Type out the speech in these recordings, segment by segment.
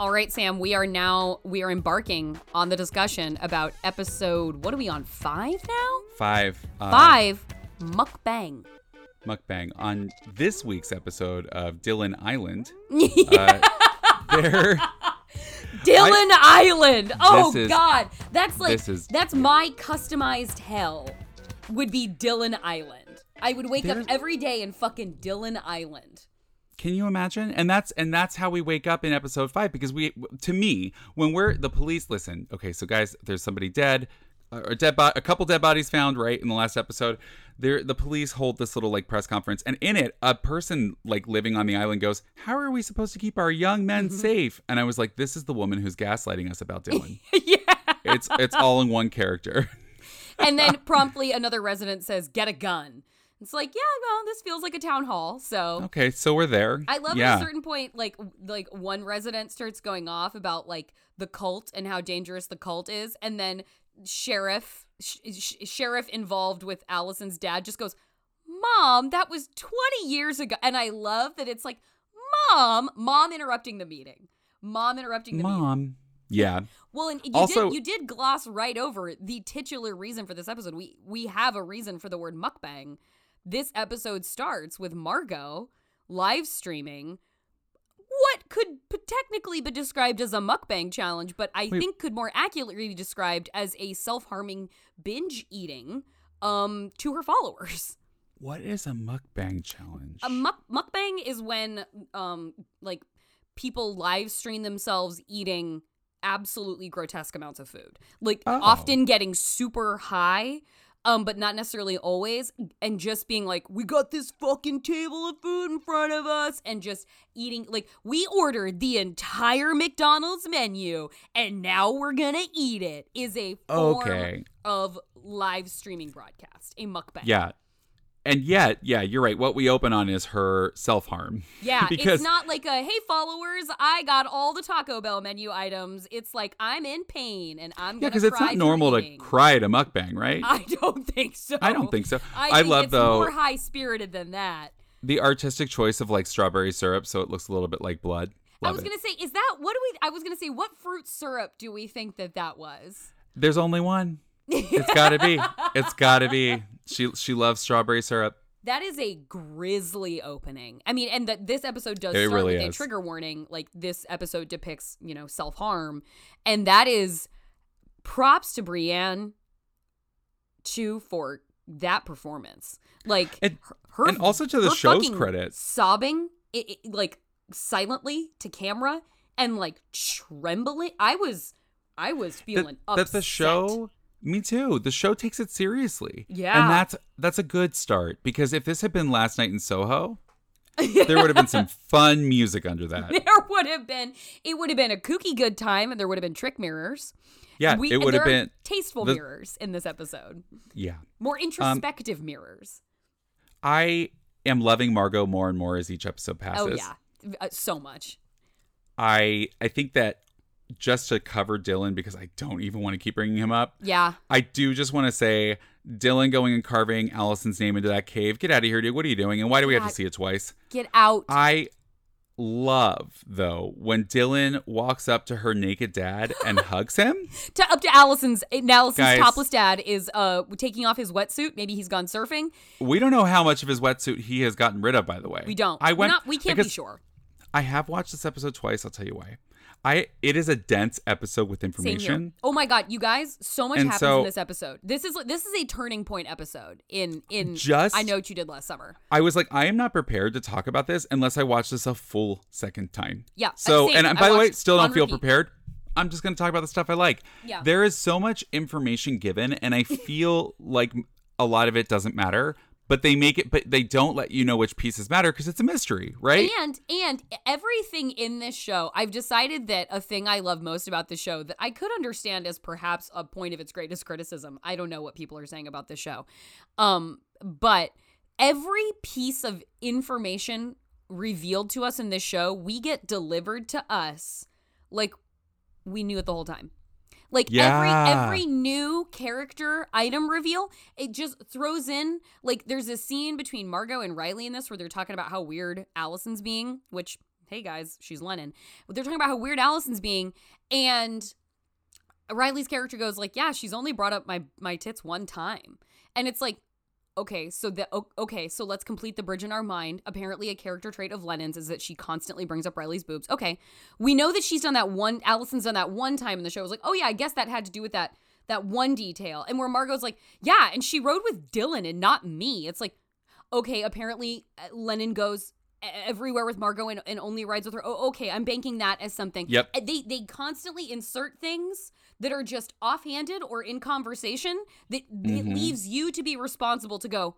All right, Sam, we are now we are embarking on the discussion about episode what are we on? 5 now? Five. Uh, 5 mukbang. Mukbang. On this week's episode of Dylan Island, uh, there, Dylan Island. Oh is- god. That's like is- that's my customized hell. Would be Dylan Island. I would wake up every day in fucking Dylan Island. Can you imagine? And that's and that's how we wake up in episode five because we, to me, when we're the police. Listen, okay, so guys, there's somebody dead, or dead, bo- a couple dead bodies found right in the last episode. There, the police hold this little like press conference, and in it, a person like living on the island goes, "How are we supposed to keep our young men mm-hmm. safe?" And I was like, "This is the woman who's gaslighting us about Dylan." yeah. it's it's all in one character. And then promptly another resident says, "Get a gun." It's like, yeah, well, this feels like a town hall. So Okay, so we're there. I love yeah. at a certain point, like like one resident starts going off about like the cult and how dangerous the cult is, and then sheriff sh- sh- sheriff involved with Allison's dad just goes, "Mom, that was twenty years ago," and I love that it's like, "Mom, mom interrupting the meeting, mom interrupting the meeting." Mom. Yeah. Well, and you Also- did you did gloss right over the titular reason for this episode. We we have a reason for the word mukbang. This episode starts with Margot live streaming what could technically be described as a mukbang challenge, but I Wait. think could more accurately be described as a self-harming binge eating um to her followers. What is a mukbang challenge? A muk- mukbang is when um like people live stream themselves eating absolutely grotesque amounts of food. Like Oh. often getting super high um but not necessarily always and just being like we got this fucking table of food in front of us and just eating like we ordered the entire McDonald's menu and now we're to eat it is a form Okay. of live streaming broadcast, a mukbang. yeah. And yet, yeah, you're right. What we open on is her self harm. Yeah, Because- it's not like a hey followers, I got all the Taco Bell menu items. It's like I'm in pain and I'm Yeah, because it's not normal to cry at a mukbang, right? I don't think so. I don't think so. I, I think love, it's though- more high spirited than that. the artistic choice of like strawberry syrup, so it looks a little bit like blood. I was it. gonna say, is that what do we? I was gonna say, what fruit syrup do we think that that was? There's only one. It's got to be. It's got to be. She she loves strawberry syrup. That is a grisly opening. I mean, and that this episode does It start really with a trigger warning. Like this episode depicts, you know, self harm, and that is props to Brianne, too, for that performance. Like And- her, and also to the show's credit. sobbing, it, it- like silently to camera and like trembling. I was, I was That, upset. that the show. Me too. The show takes it seriously. Yeah. And that's that's a good start because if this had been last night in Soho, there would have been some fun music under that. there would have been it would have been a kooky good time and there would have been trick mirrors Yeah, We- it would have been tasteful the- mirrors in this episode yeah. more introspective mirrors I am loving Margot more and more as each episode passes. oh yeah uh, so much I I think that just to cover Dylan because I don't even want to keep bringing him up. yeah I do just want to say Dylan going and carving Allison's name into that cave. Get out of here, dude. What are you doing? And why do we have to see it twice? get out I love though when Dylan walks up to her naked dad and hugs him. to up to allison's allison's Guys. topless dad is uh taking off his wetsuit maybe he's gone surfing We don't know how much of his wetsuit he has gotten rid of, by the way. we don't I went. not, we can't be sure I have watched this episode twice. I'll tell you why. I it is a dense episode with information. Oh my god, you guys! So much And happens so- in this episode. This is this is a turning point episode in in. Just- I know what you did last summer. I was like, I am not prepared to talk about this unless I watch this a full second time. Yeah, uh, So, same. and by the way, still don't feel repeat. prepared. I'm just going to talk about the stuff I like. Yeah. There is so much information given, and I feel like a lot of it doesn't matter. But they make it, but they don't let you know which pieces matter because it's a mystery, right? And and everything in this show, I've decided that a thing I love most about the show that I could understand as perhaps a point of its greatest criticism. I don't know what people are saying about this show. Um, but every piece of information revealed to us in this show, we get delivered to us like we knew it the whole time. Like Yeah. every every new character item reveal, it just throws in like there's a scene between Margot and Riley in this where they're talking about how weird Allison's being, which hey guys, she's Lennon. They're talking about how weird Allison's being, and Riley's character goes like, yeah, she's only brought up my my tits one time, and it's like. Okay, so the okay, so let's complete the bridge in our mind. Apparently, a character trait of Lennon's is that she constantly brings up Riley's boobs. Okay, we know that she's done that one. Allison's done that one time in the show. It was like, oh yeah, I guess that had to do with that that one detail. And where Margot's like, yeah, and she rode with Dylan and not me. It's like, okay, apparently uh, Lennon goes everywhere with Margot and, and only rides with her. Oh, okay, I'm banking that as something. Yep. Uh, They they constantly insert things that are just offhanded or in conversation that Mhm. leaves you to be responsible to go.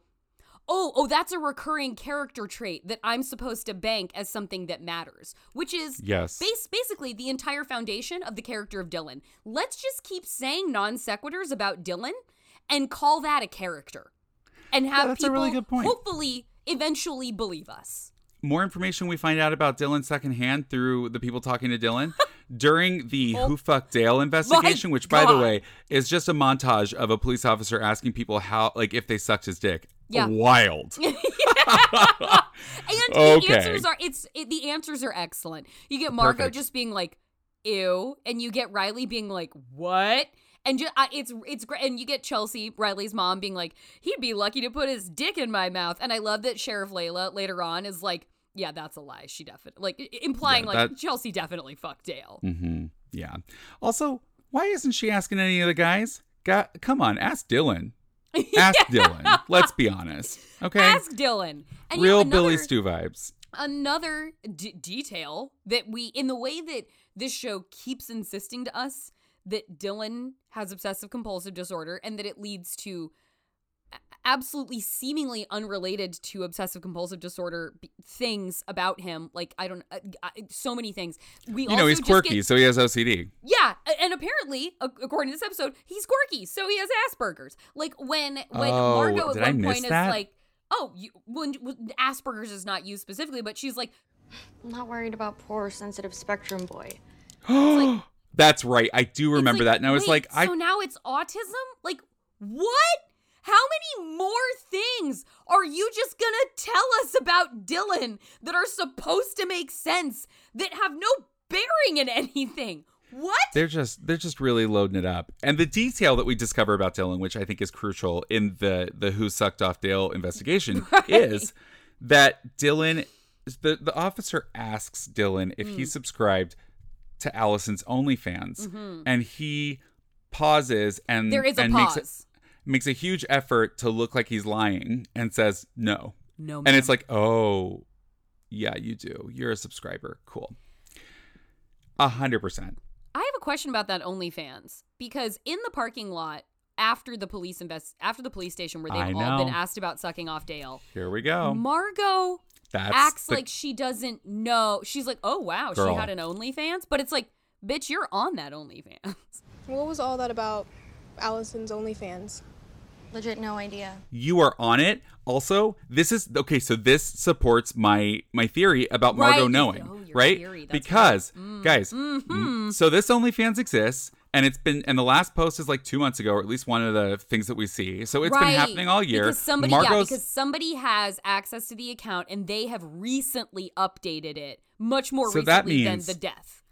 Oh, oh, that's a recurring character trait that I'm supposed to bank as something that matters, which is Yes. base basically the entire foundation of the character of Dylan. Let's just keep saying non sequiturs about Dylan and call that a character, and have that's a people really good point. hopefully eventually believe us. More information we find out about Dylan secondhand through the people talking to Dylan during the Oh. Who Fucked Dale investigation, which, by the way, is just a montage of a police officer asking people how, like, if they sucked his dick. Yeah. Wild. And Okay. the answers are it's it, the answers are excellent. You get Margot Perfect. just being like ew and you get Riley being like what? And just, uh, it's it's great and you get Chelsea Riley's mom being like he'd be lucky to put his dick in my mouth and I love that Sheriff Layla later on is like yeah that's a lie she definitely like implying Yeah, like Chelsea definitely fucked Dale. Mm-hmm. Yeah. Also, why isn't she asking any of the guys? Got, come on, ask Dylan. Ask Dylan. Let's be honest. Okay. Ask Dylan. And you know, Real Billy another- Stu vibes. another d- detail that we in the way that this show keeps insisting to us that Dylan has obsessive compulsive disorder and that it leads to absolutely seemingly unrelated to obsessive compulsive disorder b- things about him like i don't uh, uh, so many things we You also know, he's quirky, get- so he has OCD. yeah, and apparently, according to this episode, he's quirky, so he has Asperger's. Like when when Oh, Margot at one point that? is like, "Oh, you, when, when Asperger's is not used specifically, but she's like, I'm not worried about poor sensitive spectrum boy. That's right. I do remember like, that. And I was wait, like, I so now it's autism? Like what? How many more things are you just gonna tell us about Dylan that are supposed to make sense that have no bearing in anything? What? they're just they're just really loading it up. And the detail that we discover about Dylan, which I think is crucial in the the Who Sucked Off Dale investigation, is that Dylan the the officer asks Dylan if Hmm. he subscribed to Allison's OnlyFans, Mhm. and he pauses and There is a and pause. makes a, makes a huge effort to look like he's lying and says no. no, And it's like, oh, yeah, you do. You're a subscriber. Cool. A hundred percent. I have a question about that OnlyFans because in the parking lot after the police invest after the police station where they've all been asked about sucking off Dale, Here we go. Margot That's acts the- like she doesn't know. She's like, "Oh wow, Girl. she had an OnlyFans," but it's like, "Bitch, you're on that OnlyFans." What was all that about Allison's OnlyFans? Legit no idea. you are on it. Also, this is okay. So this supports my my theory about Margot Right. knowing, Oh, right? theory, because right. Mm. guys, Mhm. so this OnlyFans exists, and it's been and the last post is like two months ago, or at least one of the things that we see. So it's right. been happening all year. Because somebody, yeah, because somebody has access to the account and they have recently updated it, much more So that recently means- than the death.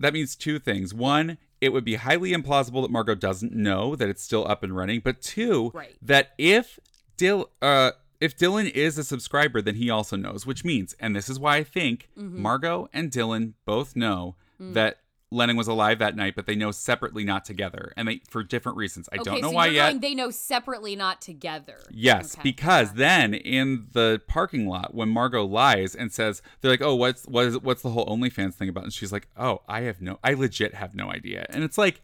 that means two things. One, it would be highly implausible that Margot doesn't know that it's still up and running. But two, Right. that if Dill uh if Dylan is a subscriber, then he also knows, which means, and this is why I think Mm-hmm. Margot and Dylan both know Mm. that Lennon was alive that night, but they know separately, not together, and they for different reasons. I okay, don't know so why you're yet. going, they know separately, not together. Yes, Okay, because then in the parking lot when Margot lies and says they're like, "Oh, what's what is what's the whole OnlyFans thing about?" and she's like, "Oh, I have no, I legit have no idea." And it's like,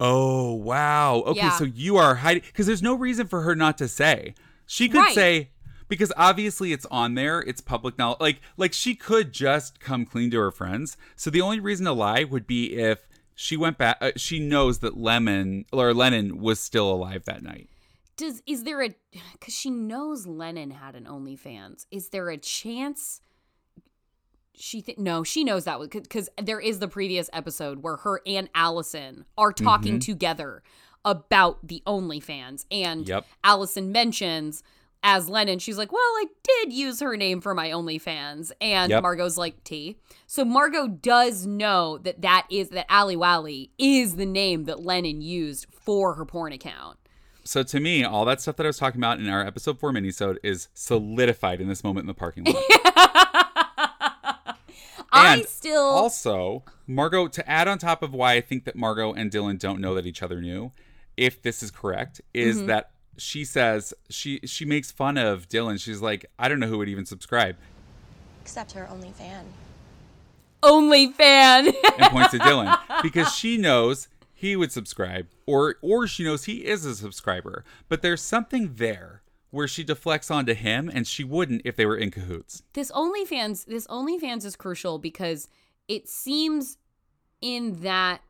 "Oh, wow, okay, Yeah. so you are hiding because there's no reason for her not to say. She could Right. say." Because obviously it's on there, it's public knowledge. Like, like she could just come clean to her friends. So the only reason to lie would be if she went back. Uh, she knows that Lemon or Lennon was still alive that night. Does is there a because she knows Lennon had an OnlyFans? Is there a chance? She th- no, she knows that because there is the previous episode where her and Allison are talking Mm-hmm. together about the OnlyFans, and Yep. Allison mentions as Lennon, she's like, Well, I did use her name for my OnlyFans. And Yep. Margot's like, T. So Margot does know that that is, that Ali Wally is the name that Lennon used for her porn account. So to me, all that stuff that I was talking about in our episode four minisode is solidified in this moment in the parking lot. I And still. Also, Margot, to add on top of why I think that Margot and Dylan don't know that each other knew, if this is correct, is Mm-hmm. that she says she she makes fun of Dylan. She's like, I don't know who would even subscribe, Except her only fan. only fan. and points to Dylan because she knows he would subscribe, or or she knows he is a subscriber. But there's something there where she deflects onto him, and she wouldn't if they were in cahoots. this OnlyFans, this OnlyFans is crucial because it seems in that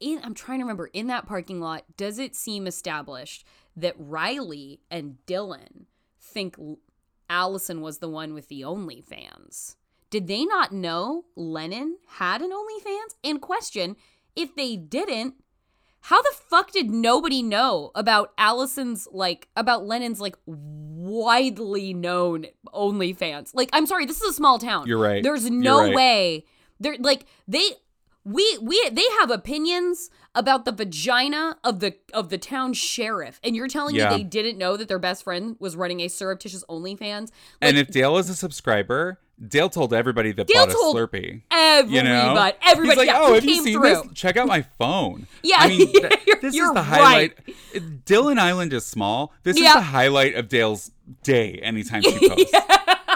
in I'm trying to remember in that parking lot, does it seem established that Riley and Dylan think Allison was the one with the OnlyFans? Did they not know Lennon had an OnlyFans? And question, if they didn't, how the fuck did nobody know about Allison's like about Lennon's like widely known OnlyFans? Like, I'm sorry, this is a small town. You're right. There's no right. way. They're like they we we they have opinions about the vagina of the of the town sheriff, and you're telling Yeah. me they didn't know that their best friend was running a surreptitious OnlyFans? and if Dale is a subscriber, Dale told everybody that Dale bought told a Slurpee. everybody, You know, everybody, He's like, yeah, oh, have you seen through. this? Check out my phone. Yeah, I mean, th- you're- this is the right. highlight. Dylan Island is small. This is the highlight of Dale's day. Anytime she posts,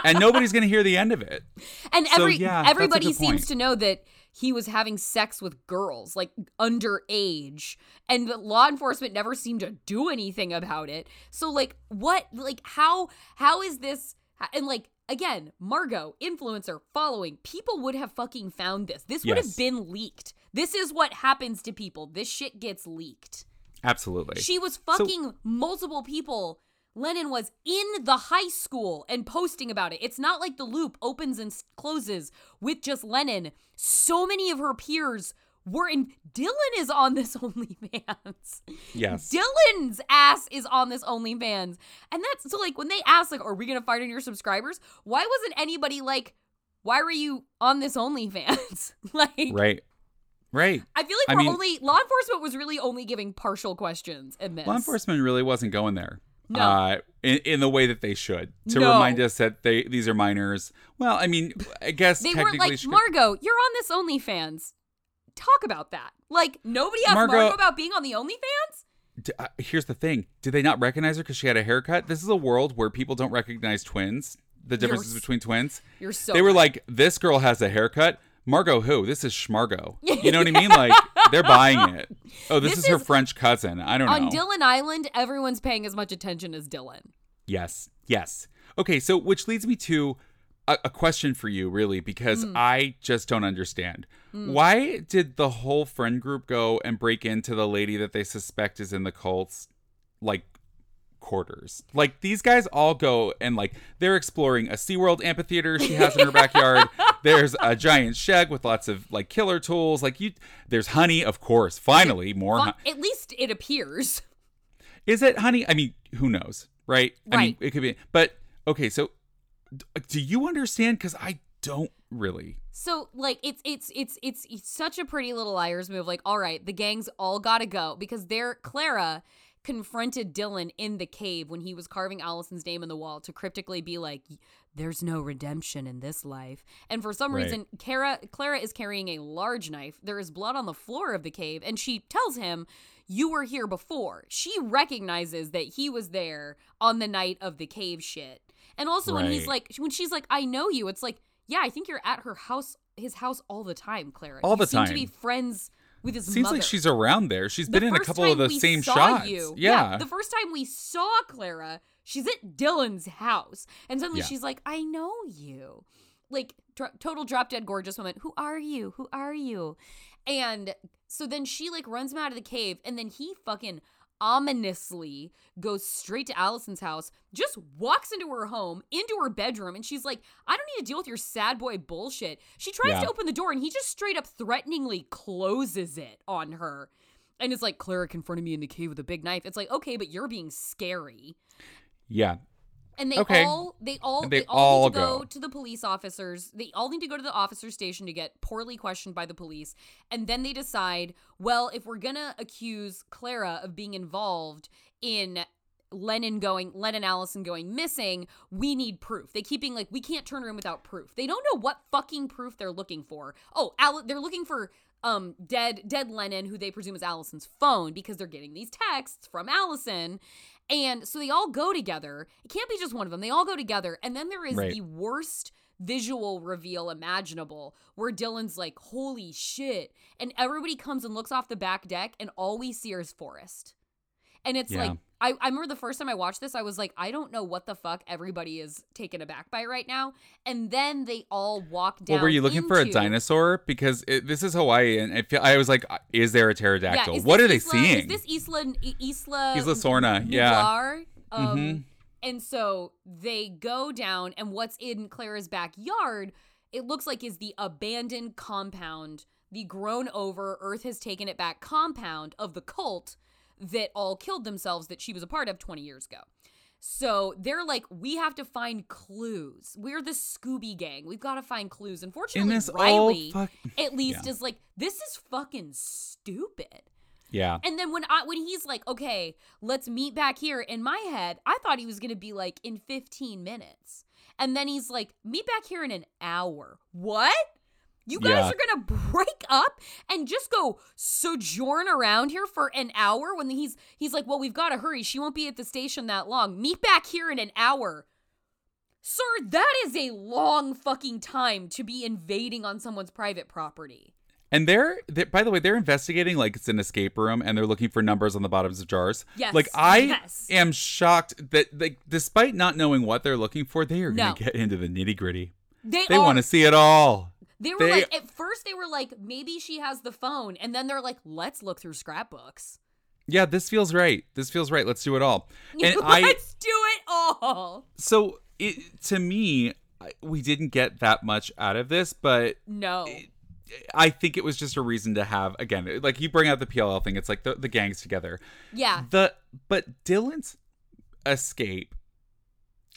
and nobody's gonna hear the end of it. And So, every yeah, everybody seems point. to know that he was having sex with girls, like underage, and the law enforcement never seemed to do anything about it. So, like, what, like, how, how is this? And like, again, Margot, influencer, following, people would have fucking found this. This would Yes. have been leaked. This is what happens to people. This shit gets leaked. Absolutely. She was fucking multiple people. Lennon was in the high school and posting about it. It's not like the loop opens and closes with just Lennon. So many of her peers were in. Dylan is on this OnlyFans. yes. Dylan's ass is on this OnlyFans. And that's so like when they asked, like, are we gonna fight on your subscribers? Why wasn't anybody like, why were you on this OnlyFans? like right. Right. I feel like I we're mean- only law enforcement was really only giving partial questions in this. Law enforcement really wasn't going there. No. Uh, in, in the way that they should to No. remind us that they these are minors. Well, I mean, I guess They weren't like she Margot. You're on this OnlyFans. Talk about that. Like nobody asked Margot- Margot, about being on the OnlyFans. D- uh, here's the thing: Did they not recognize her because she had a haircut? This is a world where people don't recognize twins. The differences s- between twins. You're so. they were right. like, "This girl has a haircut." Margot, who? This is Schmargo. You know what I mean? Like they're buying it. Oh, this, This is her French cousin. I don't on know. On Dylan Island. Everyone's paying as much attention as Dylan. Yes, yes. Okay, so which leads me to a, a question for you, really, because Hmm. I just don't understand. Why did the whole friend group go and break into the lady that they suspect is in the cult's like quarters? Like these guys all go and like they're exploring a SeaWorld amphitheater she has in her backyard. There's a giant shed with lots of like killer tools. Like you, there's honey, of course. Finally, more. Well, at least it appears. is it honey? I mean, who knows, right? I mean, Right. it could be. But okay, so do you understand? Because I don't really. So like it's it's it's it's it's such a pretty little liars move. Like all right, the gangs all gotta go because they're Clara confronted Dylan in the cave when he was carving Allison's name in the wall to cryptically be like, "There's no redemption in this life." And for some Right. reason, Clara Clara is carrying a large knife. There is blood on the floor of the cave, and she tells him. You were here before. She recognizes that he was there on the night of the cave shit. And also when he's like when she's like, I know you, it's like, yeah, I think you're at her house his house all the time, Clara. All you the seem to be friends with his Seems mother. like she's around there. She's The been in a couple of the same shots. You, yeah. The first time we saw Clara, she's at Dylan's house, and suddenly Yeah. she's like, "I know you." Like total drop dead gorgeous woman. Who are you? Who are you? And so then she like runs him out of the cave, and then he fucking ominously goes straight to Allison's house, just walks into her home, into her bedroom, and she's like, I don't need to deal with your sad boy bullshit. She tries Yeah. to open the door, and he just straight up threateningly closes it on her. And it's like, Clara confronted me in the cave with a big knife. It's like, okay, but you're being scary. Yeah. And they Okay. all they all They they, all, all need to go. go. to the police officers. They all need to go to the officer station to get poorly questioned by the police. And then they decide, well, if we're gonna accuse Clara of being involved in Lennon going Len and Allison going missing, we need proof. They keep being like, we can't turn her in without proof. They don't know what fucking proof they're looking for. Oh, Al- they're looking for um dead dead Lennon, who they presume is Allison's phone, because they're getting these texts from Allison. And so they all go together. It can't be just one of them. They all go together. And then there is Right. the worst visual reveal imaginable where Dylan's like, holy shit. And everybody comes and looks off the back deck, and all we see is Forest. And it's Yeah. like, I, I remember the first time I watched this, I was like, I don't know what the fuck everybody is taken aback by right now. And then they all walk down. Well, were you looking for a dinosaur? Because it, this is Hawaii, and I feel I was like, is there a pterodactyl? is what are they Isla- seeing? Is this Isla Isla Isla Sorna, yeah. Nublar? Um, Mhm. And so they go down, and what's in Clara's backyard, it looks like is the abandoned compound, the grown over, Earth has taken it back compound of the cult that all killed themselves that she was a part of 20 years ago. So they're like, we have to find clues. We're the Scooby Gang. We've got to find clues. Unfortunately, Riley, fuck- at least, Yeah. is like, this is fucking stupid. yeah. And then when I when he's like, okay, let's meet back here. In my head, I thought he was gonna be like in 15 minutes. And then he's like, meet back here in an hour. What? You guys Yeah. are gonna break up and just go sojourn around here for an hour when he's he's like, well, we've gotta hurry. She won't be at the station that long. Meet back here in an hour. Sir, that is a long fucking time to be invading on someone's private property. And they're, they by the way, they're investigating like it's an escape room, and they're looking for numbers on the bottoms of jars. Yes, Like I yes. am shocked that, like, despite not knowing what they're looking for, they are No. going to get into the nitty gritty. They, They want to see it all. They were They- like, at first they were like, maybe she has the phone, and then they're like, let's look through scrapbooks. Yeah, this feels right. This feels right. Let's do it all. And let's do it all. so it to me, we didn't get that much out of this, but No, I think it was just a reason to have again, like you bring out the PLL thing. It's like the, the gangs together. yeah, The but Dylan's escape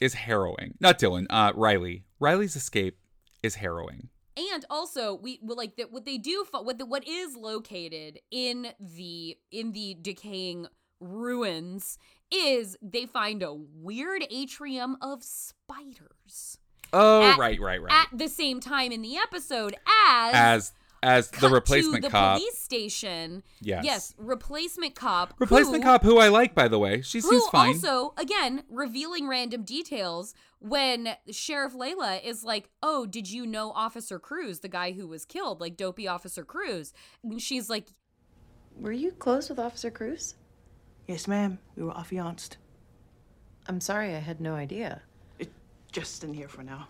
is harrowing. Not Dylan, uh Riley. Riley's escape is harrowing. And also we well, like that. What they do, what the, what is located in the in the decaying ruins is they find a weird atrium of spiders Oh, At- right, right, right. at the same time in the episode as as as the cut replacement to the cop. police station. Yes. Yes, replacement cop. Replacement who- cop who I like by the way. She Who seems fine. also, again, revealing random details when Sheriff Layla is like, "Oh, did you know Officer Cruz, the guy who was killed, like dopey Officer Cruz?" And she's like, Were you close with Officer Cruz? Yes, ma'am. We were affianced. I'm sorry, I had no idea. It's just in here for now.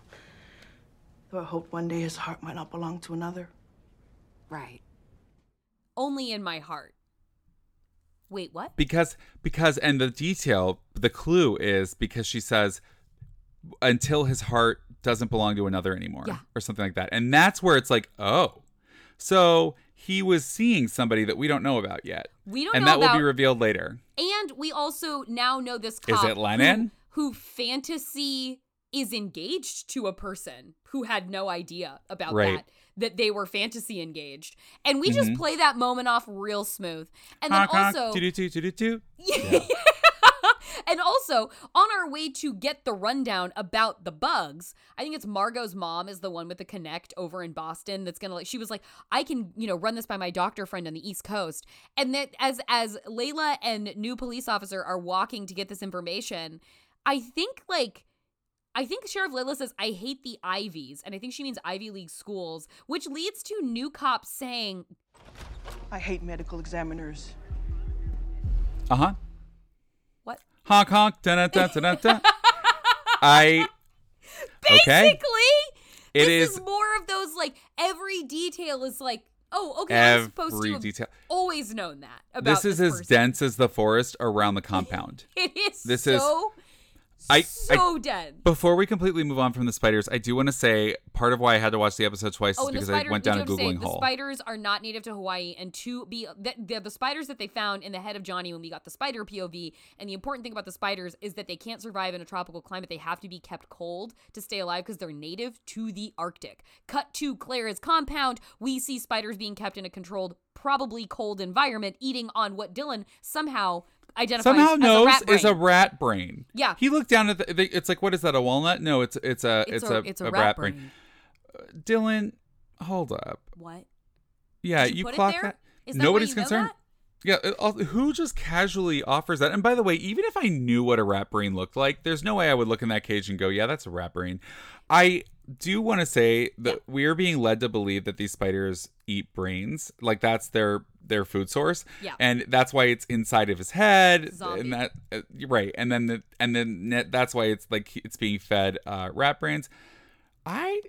Though I hoped one day his heart might not belong to another. Right. "Only in my heart." Wait, what? because because and the detail the clue is because she says until his heart doesn't belong to another anymore Yeah. or something like that and that's where it's like oh so he was seeing somebody that we don't know about yet We don't and know that will be revealed later And we also now know this Is it Lennon? Who, who fantasy is engaged to a person who had no idea about Right. that that they were fantasy engaged. And we just Mhm. play that moment off real smooth. And then Honk, honk, also and also on our way to get the rundown about the bugs i think it's margot's mom is the one with the connect over in boston that's gonna like she was like i can you know run this by my doctor friend on the east coast and that as as layla and new police officer are walking to get this information i think like I think Sheriff Layla says, I hate the Ivies. And I think she means Ivy League schools, which leads to new cops saying, I hate medical examiners. uh-huh What? honk honk da da da da da i okay Basically, It this is- is more of those like every detail is like, oh, okay, I'm supposed to Every have detail. always known that about this is as person. dense as the forest around the compound It is this is- so I, I so dead. before we completely move on from the spiders, I do want to say part of why I had to watch the episode twice Oh, is because spider, I went down a to say, googling the hole. spiders are not native to Hawaii, and to be the, the, the spiders that they found in the head of Johnny when we got the spider POV. And the important thing about the spiders is that they can't survive in a tropical climate. They have to be kept cold to stay alive because they're native to the Arctic. Cut to Clara's compound, we see spiders being kept in a controlled, probably cold environment, eating on what Dylan somehow identifies Somehow knows a rat is a rat brain. Yeah. He looked down at the, the. It's like what is that? A walnut? No, it's it's a it's, a, it's a, rat, brain. Dylan, hold up. What? Yeah, Did you you, clock that. That Nobody's you concerned. that? Yeah, uh, uh, who just casually offers that? And by the way, even if I knew what a rat brain looked like, there's no way I would look in that cage and go, "Yeah, that's a rat brain." I do want to say that we are being led to believe that these spiders eat brains, like that's their their food source, Yeah. and that's why it's inside of his head, Zombie. and that uh, right, and then the and then that's why it's like it's being fed uh, rat brains. I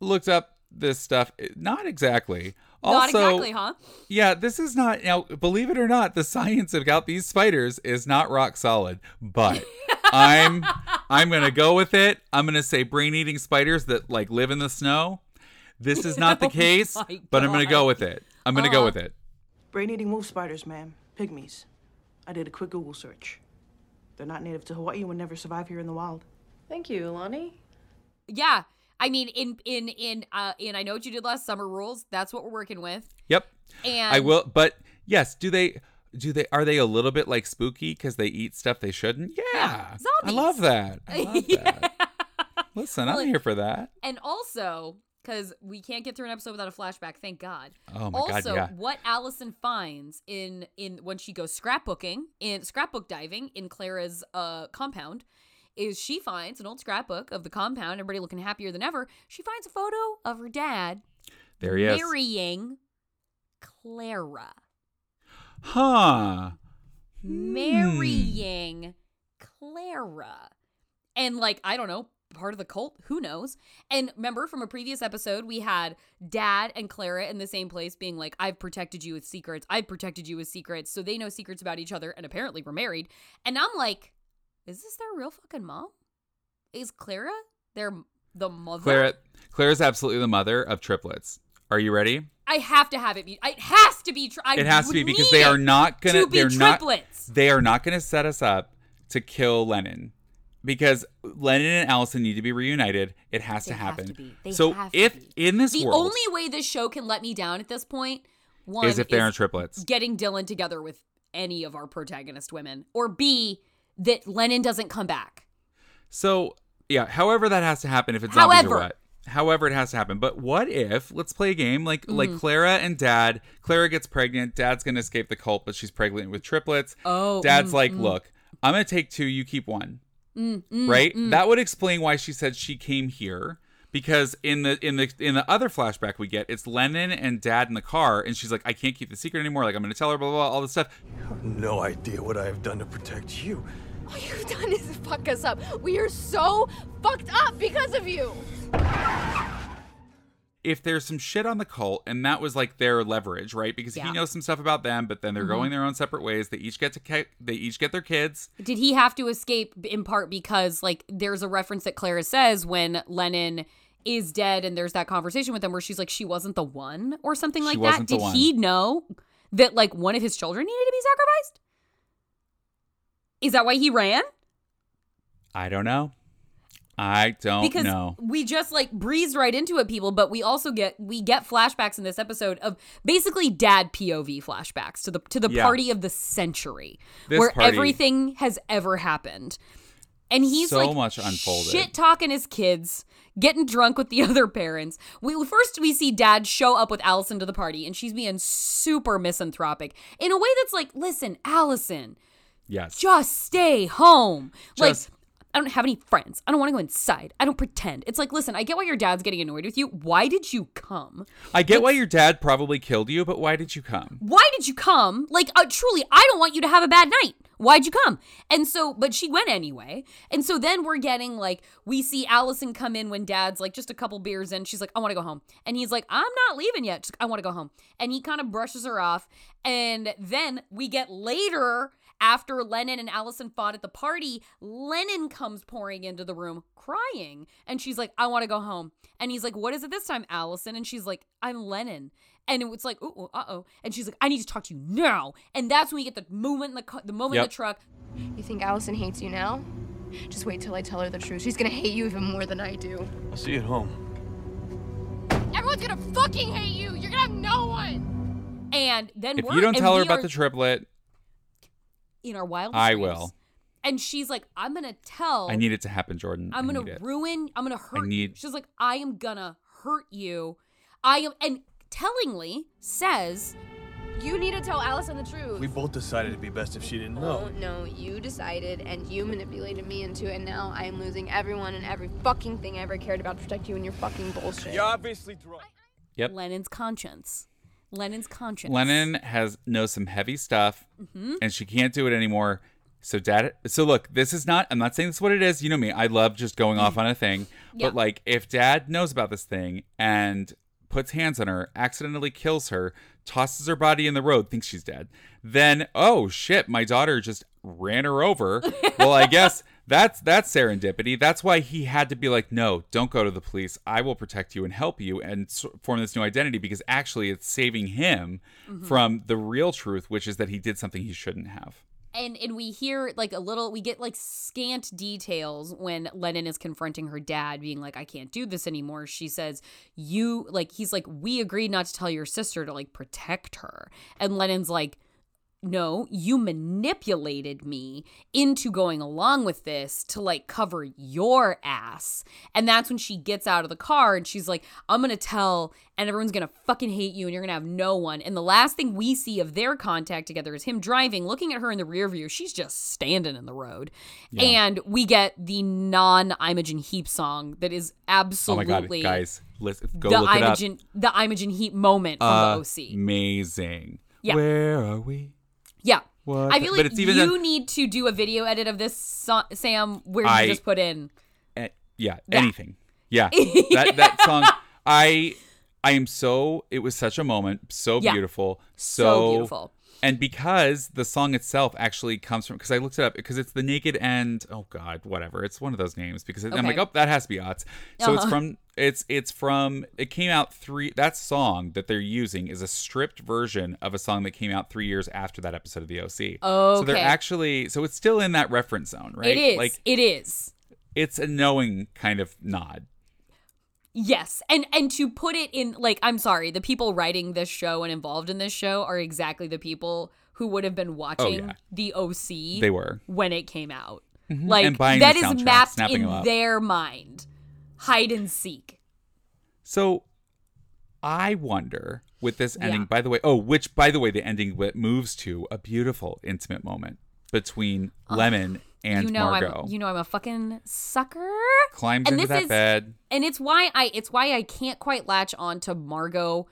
looked up this stuff, not exactly. Not Also, exactly, huh? yeah, this is not now. Believe it or not, the science about these spiders is not rock solid. But I'm I'm gonna go with it. I'm gonna say brain eating spiders that like live in the snow. This is not the Oh case, my but I'm gonna go with it. I'm gonna go Uh-huh. with it. Brain eating wolf spiders, ma'am. Pygmies. I did a quick Google search. They're not native to Hawaii and would never survive here in the wild. Thank you, Lonnie. Yeah. I mean, in in in uh in I know what you did last summer rules. That's what we're working with. Yep, And I will. But yes, do they? Do they? Are they a little bit like spooky because they eat stuff they shouldn't? Yeah, I zombies. love that. I love that. Listen, I'm here for that. And also, because we can't get through an episode without a flashback, thank God. Oh my also, god, yeah. what Allison finds in in when she goes scrapbooking in scrapbook diving in Clara's uh compound is she finds an old scrapbook of the compound, everybody looking happier than ever. She finds a photo of her dad There he is. marrying Clara. Huh. Hmm. marrying Clara. And like, I don't know, part of the cult, who knows? And remember from a previous episode, we had dad and Clara in the same place being like, I've protected you with secrets. I've protected you with secrets. So they know secrets about each other and apparently were married. And I'm like, is this their real fucking mom? Is Clara their the mother? Clara, Clara's absolutely the mother of triplets. Are you ready? I have to have it be. It has to be. Tri- I It has to be because they are not gonna. to be they're not. triplets. They are not gonna set us up to kill Lennon because Lennon and Allison need to be reunited. It has They to happen. to so if in this the world only way this show can let me down at this point one is if they aren't triplets. getting Dylan together with any of our protagonist women, or B that Lennon doesn't come back. So yeah, however that has to happen if it's zombies However. or what. However it has to happen. But what if let's play a game like Mm. like Clara and Dad. Clara gets pregnant. Dad's gonna escape the cult, but she's pregnant with triplets. Oh, Dad's mm, like, mm. look, I'm gonna take two. You keep one. Mm, mm, right mm. that would explain why she said she came here because in the in the in the other flashback we get it's lennon and dad in the car and she's like i can't keep the secret anymore like i'm gonna tell her blah blah, blah all this stuff You have No idea what I have done to protect you. All you've done is fuck us up. We are so fucked up because of you. If there's some shit on the cult and that was like their leverage right because Yeah. he knows some stuff about them but then they're Mhm. going their own separate ways they each get to ke- they each get their kids Did he have to escape in part because like there's a reference that Clara says when Lennon is dead and there's that conversation with him where she's like she wasn't the one or something like that. Did one. he know that like one of his children needed to be sacrificed? Is that why he ran? i don't know i don't because know we just like breezed right into it people but we also get we get flashbacks in this episode of basically dad pov flashbacks to the to the Yeah. party of the century This where party- everything has ever happened and he's So like much unfolded. shit talking his kids getting drunk with the other parents we first we see dad show up with allison to the party and she's being super misanthropic in a way that's like listen allison yes just stay home. Just- like, I don't have any friends. I don't want to go inside. I don't pretend. It's like, listen, I get why your dad's getting annoyed with you. Why did you come? i get why your dad probably killed you but why did you come Why did you come? Like, uh, truly, I don't want you to have a bad night. Why'd you come? And so, but she went anyway. And so then we're getting like, we see Allison come in when dad's like just a couple beers in. She's like, I want to go home. And he's like, I'm not leaving yet. Just, I want to go home. And he kind of brushes her off. And then we get later after Lennon and Allison fought at the party, Lennon comes pouring into the room crying. And she's like, I want to go home. And he's like, What is it this time, Allison? And she's like, I'm Lennon. And it was like, oh, uh oh. And she's like, I need to talk to you now. And that's when we get the moment in the cu- the moment in the truck. You think Allison hates you now? Just wait till I tell her the truth. She's gonna hate you even more than I do. I'll see you at home. Everyone's gonna fucking hate you. You're gonna have no one. And then If we're, you don't tell her about are the triplet, in our wild I dreams. will. And she's like, I'm gonna tell. I need it to happen, Jordan. I'm I gonna need it. ruin. I'm gonna hurt. you. need- She's like, I am gonna hurt you. I am, and tellingly says, You need to tell Allison the truth. We both decided it'd be best if she didn't Oh know. no, no. you decided and you manipulated me into it, and now I am losing everyone and every fucking thing I ever cared about to protect you and your fucking bullshit. You're obviously drunk. Yep. Lennon's conscience. Lennon's conscience. Lennon has knows some heavy stuff, Mm-hmm. and she can't do it anymore. So dad. So look, this is not. I'm not saying this is what it is. You know me. I love just going off on a thing. Yeah. But like, if dad knows about this thing and puts hands on her, accidentally kills her, tosses her body in the road, thinks she's dead, then oh shit, my daughter just ran her over. well, I guess that's that's serendipity. That's why he had to be like, no, don't go to the police. I will protect you and help you and form this new identity because actually it's saving him Mm-hmm. from the real truth, which is that he did something he shouldn't have. And and we hear like a little we get like scant details when lennon is confronting her dad being like i can't do this anymore. She says you like he's like we agreed not to tell your sister to like protect her. And lennon's like no, you manipulated me into going along with this to like cover your ass. And that's when she gets out of the car and she's like, I'm going to tell, and everyone's going to fucking hate you and you're going to have no one. And the last thing we see of their contact together is him driving, looking at her in the rear view. She's just standing in the road. And we get the non Imogen Heap song that is absolutely. Oh my god, guys, let's go the look it up. The Imogen Heap moment from the OC. Amazing. Yeah. Where are we? Yeah. What I feel but like you need to do a video edit of this, Sam, where you I- just put in. Eh, yeah, Yeah. anything. Yeah. that that song I I am so it was such a moment, so Yeah. beautiful, So so, beautiful. And because the song itself actually comes from because I looked it up because it's the naked and oh god, whatever. It's one of those names because it, I'm like, "Oh, that has to be Ots." So it's Uh-huh. from it's it's from it came out 3 that song that they're using is a stripped version of a song that came out 3 years after that episode of the OC. Oh so they're actually so it's still in that reference zone, right? It is. Like it is. it's a knowing kind of nod. Yes. And and to put it in like I'm sorry, the people writing this show and involved in this show are exactly the people who would have been watching Oh, yeah. the OC They were. when it came out. Mm-hmm. And Like that is mapped in their mind. Hide and seek. So I wonder with this ending, Yeah. by the way, oh, which by the way, the ending moves to a beautiful intimate moment between Lennon and you know Margot. I'm you know I'm a fucking sucker. Climbs and into this that is- bed. and it's why I it's why I can't quite latch on to Margot.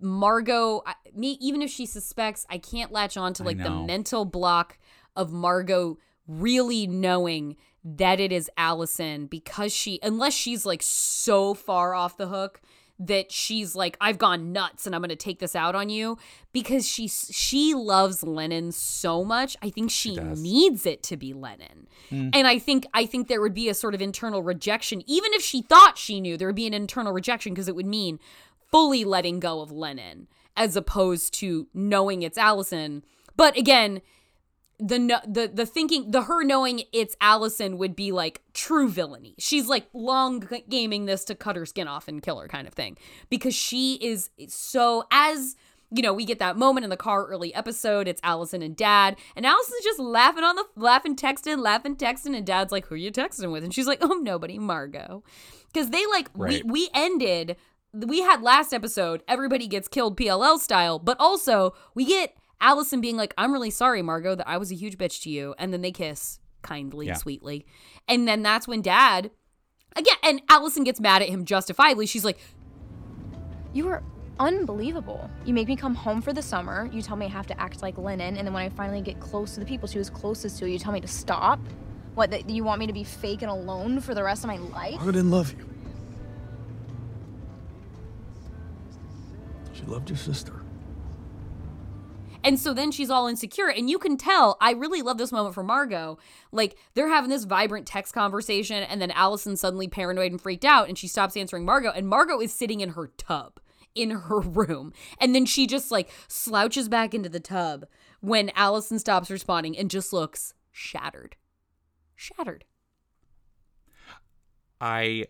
Margot, I- me even if she suspects, I can't latch on to like the mental block of Margot really knowing that it is Allison because she unless she's like so far off the hook that she's like I've gone nuts and I'm going to take this out on you because she she loves Lennon so much. I think she, does. needs it to be Lennon. Mm. And I think I think there would be a sort of internal rejection even if she thought she knew there would be an internal rejection because it would mean fully letting go of Lennon as opposed to knowing it's Allison. But again, the no- the the thinking the her knowing it's Allison would be like true villainy. She's like long gaming this to cut her skin off and kill her kind of thing because she is so as you know, we get that moment in the car early episode. It's Allison and Dad, and Allison's just laughing on the laughing, texting, laughing, texting, and Dad's like, "Who are you texting with?" And she's like, "Oh, nobody, Margot," because they like Right. we we ended. We had last episode, everybody gets killed PLL style, but also we get Allison being like, I'm really sorry, Margot, that I was a huge bitch to you. And then they kiss kindly, Yeah. sweetly. And then that's when dad, again, and Allison gets mad at him justifiably. She's like, You were unbelievable. You make me come home for the summer. You tell me I have to act like Lennon, and then when I finally get close to the people she was closest to, you tell me to stop. What? That you want me to be fake and alone for the rest of my life? Margaret didn't love you. She loved your sister. And so then she's all insecure. And you can tell, I really love this moment for Margot. Like they're having this vibrant text conversation, and then Allison suddenly paranoid and freaked out, and she stops answering Margot, and Margot is sitting in her tub in her room. And then she just like slouches back into the tub when Allison stops responding and just looks shattered. Shattered. I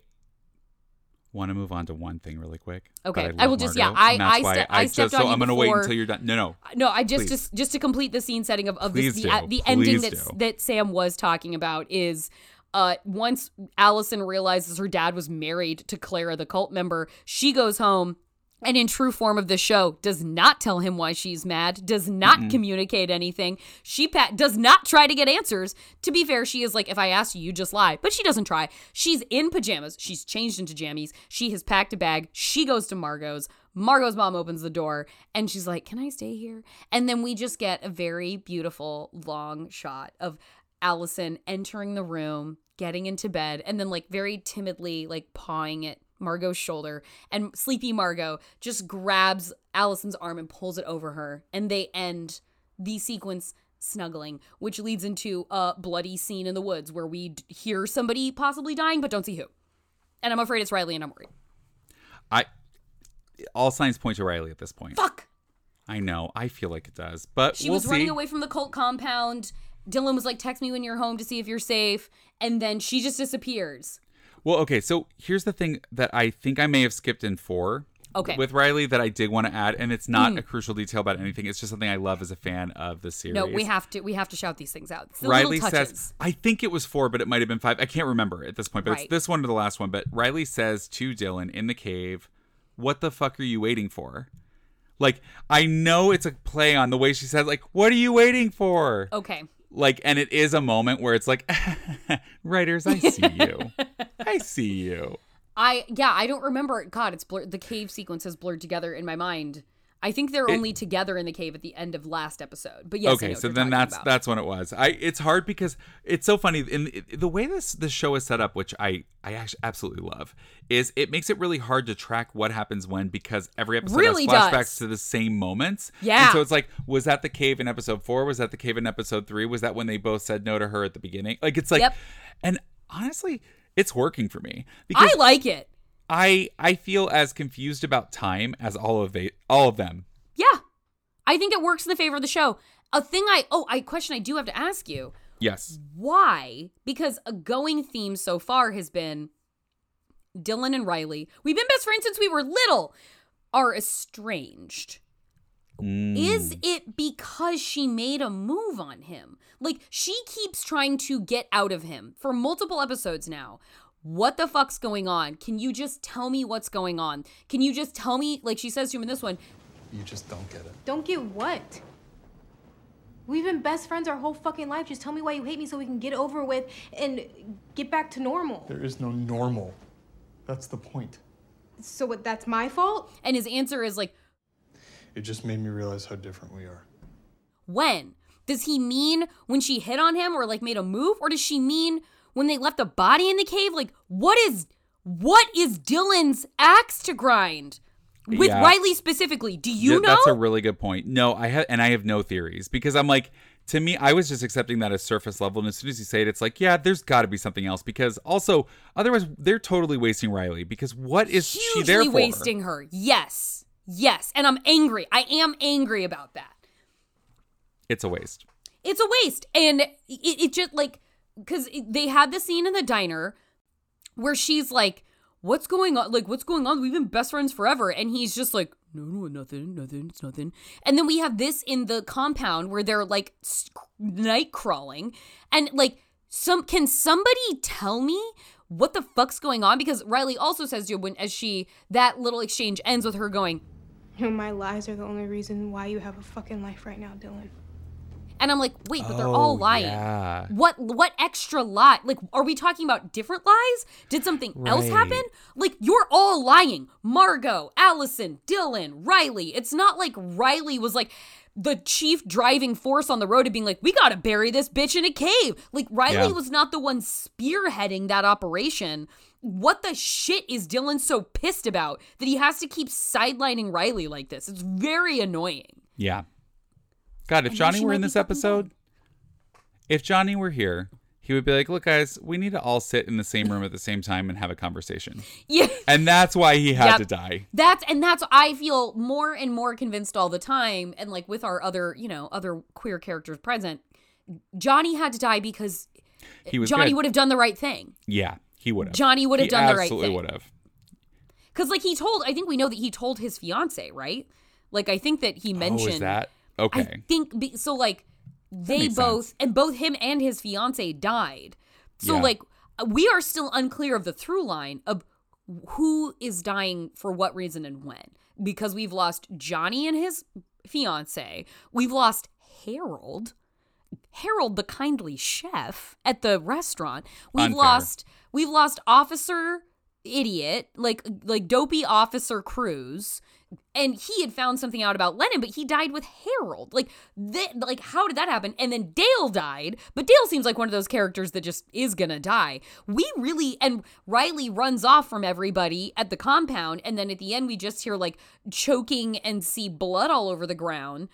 want to move on to one thing really quick. Okay, love I will just- yeah, I- I ste- I just stepped so on you I'm gonna wait until you're done. No, no. No, I just Please. just just to complete the scene setting of, of this the, do. the ending that do. that Sam was talking about is uh once Allison realizes her dad was married to Clara the cult member, she goes home and in true form of the show does not tell him why she's mad, does not communicate anything. She pa- does not try to get answers. To be fair, she is like if I ask you, you just lie, but she doesn't try. She's in pajamas, she's changed into jammies, she has packed a bag, she goes to Margot's. Margot's mom opens the door and she's like, Can I stay here? And then we just get a very beautiful long shot of Allison entering the room, getting into bed, and then like very timidly like pawing at Margot's shoulder. And sleepy Margot just grabs Allison's arm and pulls it over her. And they end the sequence snuggling, which leads into a bloody scene in the woods where we d- hear somebody possibly dying but don't see who. And I'm afraid it's Riley and I'm worried. I all signs point to Riley at this point. Fuck! I know. I feel like it does, but She we'll was running away from the cult compound. Dylan was like, text me when you're home to see if you're safe. And then she just disappears. Well, okay. So here's the thing that I think I may have skipped in four. Okay. Mm. With Riley, that I did want to add, and it's not a crucial detail about anything. It's just something I love as a fan of the series. No, we have to we have to shout these things out. The Riley says, I think it was four, but it might have been five. I can't remember at this point, but Right. it's this one or the last one. But Riley says to Dylan in the cave, What the fuck are you waiting for? Like, I know it's a play on the way she says, like, what are you waiting for? Okay. Like, and it is a moment where it's like, writers, I see you. I see you. I yeah, I don't remember. God, it's blurred. The cave sequence has blurred together in my mind. I think they're only together in the cave at the end of last episode. But yes, I know okay, so then that's about. that's when it was. I it's hard because it's so funny in the way this this show is set up, which I I actually absolutely love, is it makes it really hard to track what happens when because every episode Really has flashbacks does. to the same moments. Yeah. and so it's like, was that the cave in episode four? Was that the cave in episode three? Was that when they both said no to her at the beginning? Like it's like, Yep. and honestly, it's working for me because I like it. I I feel as confused about time as all of they all of them. Yeah, I think it works in the favor of the show. A thing I oh, I question I do have to ask you Yes. why because a going theme so far has been Dylan and Riley. We've been best friends since we were little. Are estranged. Mm. Is it because she made a move on him? Like, she keeps trying to get out of him for multiple episodes now. What the fuck's going on? Can you just tell me what's going on? Can you just tell me, like she says to him in this one, You just don't get it. Don't get what? We've been best friends our whole fucking life. Just tell me why you hate me so we can get over with and get back to normal. There is no normal. That's the point. So what, that's my fault? and his answer is like, It just made me realize how different we are. when? Does he mean when she hit on him or like made a move? Or does she mean when they left a body in the cave? Like, what is what is Dylan's axe to grind? With Yeah. Riley specifically. Do you Yeah, know? That's a really good point. No, I have, and I have no theories because I'm like, to me, I was just accepting that as surface level, and as soon as you say it, it's like, yeah, there's got to be something else because also, otherwise, they're totally wasting Riley because what is she there for? wasting her. Yes. Yes. And I'm angry. I am angry about that. It's a waste. It's a waste. And it, it just like, because they had the scene in the diner where she's like, What's going on? Like, what's going on? We've been best friends forever. And he's just like, No, no, nothing, nothing, it's nothing. And then we have this in the compound where they're like night crawling. And like, some can somebody tell me what the fuck's going on? Because Riley also says to you when as she that little exchange ends with her going, you know, My lies are the only reason why you have a fucking life right now, Dylan. And I'm like, wait, but they're all Oh, lying. yeah. What what extra lie? Like, are we talking about different lies? Did something else happen? Like, you're all lying. Margot, Allison, Dylan, Riley. It's not like Riley was like the chief driving force on the road of being like, we gotta bury this bitch in a cave. Like, Riley Yeah. was not the one spearheading that operation. What the shit is Dylan so pissed about that he has to keep sidelining Riley like this? It's very annoying. Yeah. God, if Johnny were in this episode, if Johnny were here, he would be like, "Look, guys, we need to all sit in the same room at the same time and have a conversation." Yeah. And that's why he had Yep. to die. That's and that's I feel more and more convinced all the time and like with our other, you know, other queer characters present, Johnny had to die because He was Johnny would have done the right thing. Yeah, he would have. Johnny would have done the right thing. Absolutely would have. Cuz like he told I think we know that he told his fiance, right? Like I think that he mentioned Oh, is that I okay? think be, so. Like they both sense. and both him and his fiance died. So Yeah. like uh, we are still unclear of the through line of who is dying for what reason and when because we've lost Johnny and his fiance. We've lost Harold. Harold the kindly chef at the restaurant. We've Unfair. lost we've lost officer idiot like like dopey officer Cruz and he had found something out about Lennon but he died with Harold. Like that like how did that happen? And then Dale died but Dale seems like one of those characters that just is gonna die. We really and Riley runs off from everybody at the compound and then at the end we just hear like choking and see blood all over the ground.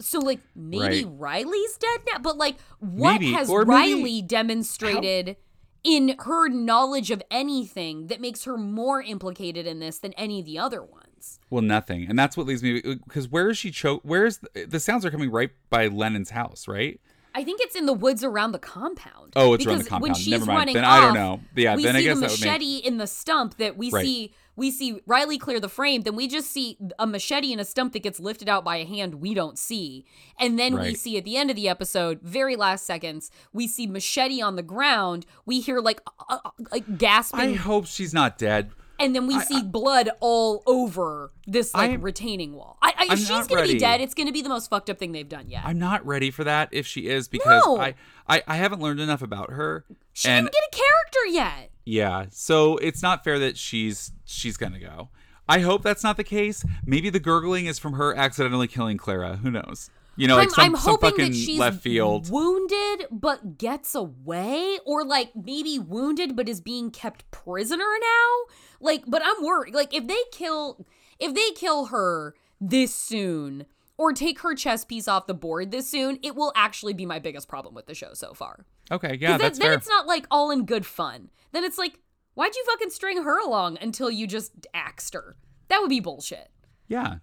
So like maybe Right. Riley's dead now? But like what Maybe, has or maybe- Riley demonstrated in her knowledge of anything that makes her more implicated in this than any of the other ones. Well, nothing, and that's what leads me because where is she choke? Where is the, the sounds are coming right by Lennon's house, right? I think it's in the woods around the compound. Oh, it's around the Because When compound. she's Never mind. running Then I don't know. Yeah, we then I guess the that would make- machete in the stump that we Right. see. We see Riley clear the frame. Then we just see a machete in a stump that gets lifted out by a hand we don't see. And then we see at the end of the episode, very last seconds, we see machete on the ground. We hear like, uh, uh, like gasping I hope she's not dead. And then we I- see blood all over this like I- retaining wall. I, I, she's gonna ready. be dead, it's gonna be the most fucked up thing they've done yet. I'm not ready for that if she is because No. I, I I haven't learned enough about her. she and didn't get a character yet. yeah, so it's not fair that she's she's gonna go. I hope that's not the case. Maybe the gurgling is from her accidentally killing Clara. Who knows? You know, like I'm, some, I'm some hoping fucking that she's left field. wounded but gets away, or like maybe wounded but is being kept prisoner now. Like, but I'm worried. Like, if they kill, if they kill her this soon, or take her chess piece off the board this soon, it will actually be my biggest problem with the show so far. Okay, yeah, then, that's then fair. it's not like all in good fun. Then it's like, why'd you fucking string her along until you just axed her? That would be bullshit. Yeah.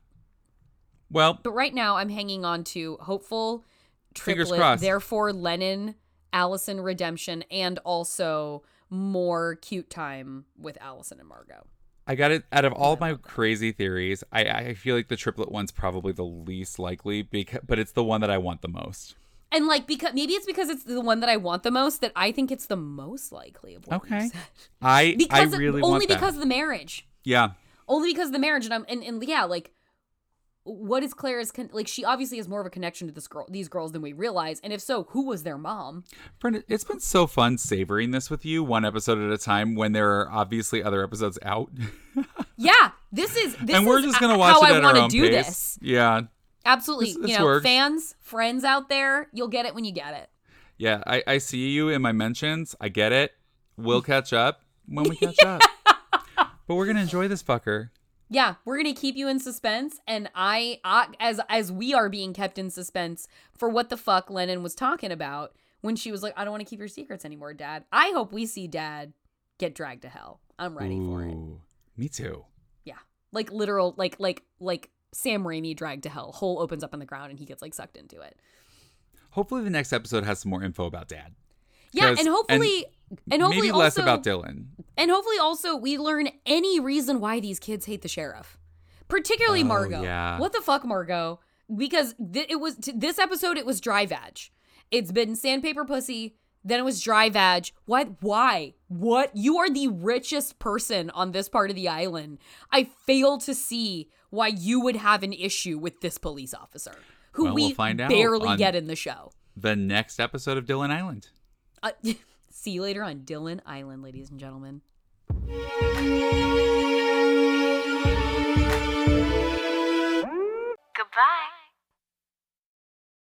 Well, But right now, I'm hanging on to hopeful triplet, therefore Lennon, Allison redemption, and also more cute time with Allison and Margot. I got it. Out of all my crazy theories, I, I feel like the triplet one's probably the least likely, because, but it's the one that I want the most. And like because maybe it's because it's the one that I want the most that I think it's the most likely of what Okay. I Because I really only want that. because of the marriage. yeah, only because of the marriage and I'm and, and yeah like what is Claire's con- like she obviously has more of a connection to this girl these girls than we realize and if so who was their mom Brianne, it's been so fun savoring this with you, one episode at a time, when there are obviously other episodes out, yeah this is this and we're is just gonna watch how it I at our wanna own do pace. this Yeah, absolutely This- this you know works. fans friends out there you'll get it when you get it yeah. I, I see you in my mentions. I get it. We'll catch up when we catch up. But we're gonna enjoy this fucker. Yeah we're gonna keep you in suspense and I, I as as we are being kept in suspense for what the fuck Lennon was talking about when she was like I don't want to keep your secrets anymore dad I hope we see dad get dragged to hell I'm ready for it Me too. Yeah. Like literal like like like Sam Raimi dragged to hell. Hole opens up in the ground and he gets like sucked into it. Hopefully, the next episode has some more info about Dad. Yeah, and hopefully and, hopefully maybe less also, about Dylan. And hopefully also we learn any reason why these kids hate the sheriff. Particularly Oh, Margot. yeah. What the fuck Margot? Because th- it was t- this episode it was dry vag. It's been sandpaper pussy, then it was dry vag. What why? What? You are the richest person on this part of the island. I fail to see why you would have an issue with this police officer who Well, we we'll find out barely get in the show. The next episode of Dylan Island. Uh, see you later on Dylan Island, ladies and gentlemen. Goodbye.